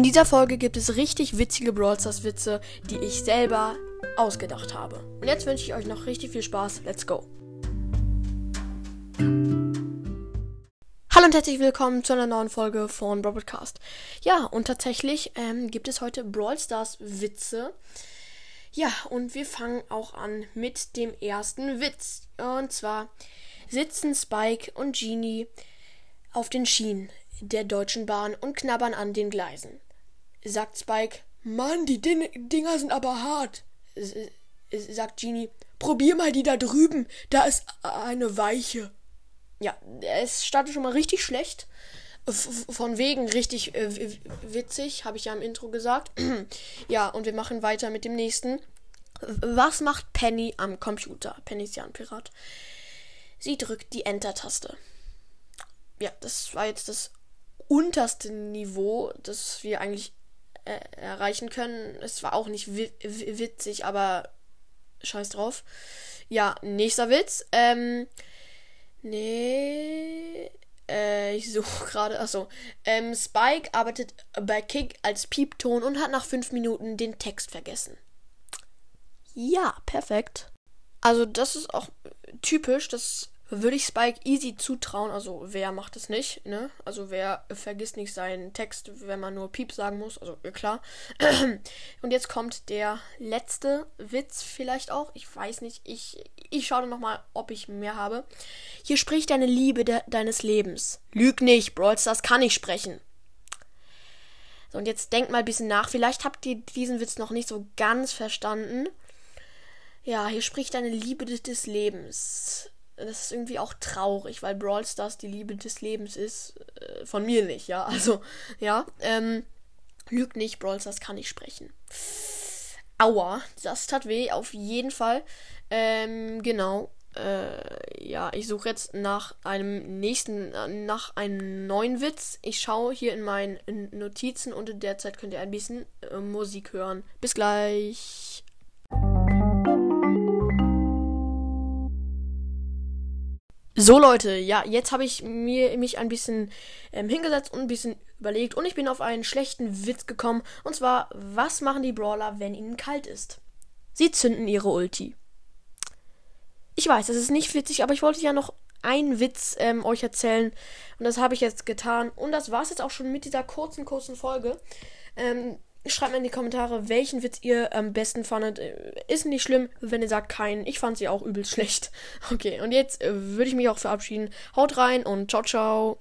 In dieser Folge gibt es richtig witzige Brawl Stars Witze, die ich selber ausgedacht habe. Und jetzt wünsche ich euch noch richtig viel Spaß. Let's go. Hallo und herzlich willkommen zu einer neuen Folge von Broadcast. Ja, und tatsächlich ähm, gibt es heute Brawl Stars Witze. Ja, und wir fangen auch an mit dem ersten Witz. Und zwar sitzen Spike und Genie auf den Schienen der Deutschen Bahn und knabbern an den Gleisen. Sagt Spike, Mann, die Din Dinger sind aber hart. Sagt Genie, probier mal die da drüben, da ist eine weiche. Ja, es startet schon mal richtig schlecht. Von wegen richtig äh, witzig, habe ich ja im Intro gesagt. ja, und wir machen weiter mit dem nächsten. Was macht Penny am Computer? Penny ist ja ein Pirat. Sie drückt die Enter-Taste. Ja, das war jetzt das unterste Niveau, das wir eigentlich äh, erreichen können. Es war auch nicht wi witzig, aber scheiß drauf. Ja, nächster Witz. Ähm, nee. Äh, ich suche gerade. Achso. Ähm, Spike arbeitet bei Kick als Piepton und hat nach fünf Minuten den Text vergessen. Ja, perfekt. Also, das ist auch typisch. Das würde ich Spike easy zutrauen. Also wer macht es nicht, ne? Also wer vergisst nicht seinen Text, wenn man nur Piep sagen muss. Also klar. Und jetzt kommt der letzte Witz vielleicht auch. Ich weiß nicht. Ich, ich schaue nochmal, ob ich mehr habe. Hier spricht deine Liebe de deines Lebens. Lüg nicht, Brawl Stars kann ich sprechen. So, und jetzt denkt mal ein bisschen nach. Vielleicht habt ihr diesen Witz noch nicht so ganz verstanden. Ja, hier spricht deine Liebe des Lebens das ist irgendwie auch traurig, weil Brawl Stars die Liebe des Lebens ist. Äh, von mir nicht, ja. Also, ja. Ähm, lügt nicht, Brawl Stars kann ich sprechen. Aua, das tat weh, auf jeden Fall. Ähm, genau. Äh, ja, ich suche jetzt nach einem nächsten, äh, nach einem neuen Witz. Ich schaue hier in meinen Notizen und in der Zeit könnt ihr ein bisschen äh, Musik hören. Bis gleich. So Leute, ja, jetzt habe ich mir mich ein bisschen ähm, hingesetzt und ein bisschen überlegt und ich bin auf einen schlechten Witz gekommen. Und zwar, was machen die Brawler, wenn ihnen kalt ist? Sie zünden ihre Ulti. Ich weiß, das ist nicht witzig, aber ich wollte ja noch einen Witz ähm, euch erzählen und das habe ich jetzt getan. Und das war es jetzt auch schon mit dieser kurzen, kurzen Folge. Ähm, Schreibt mir in die Kommentare, welchen Witz ihr am besten fandet. Äh, ist nicht schlimm, wenn ihr sagt keinen. Ich fand sie auch übelst schlecht. Okay, und jetzt äh, würde ich mich auch verabschieden. Haut rein und ciao, ciao.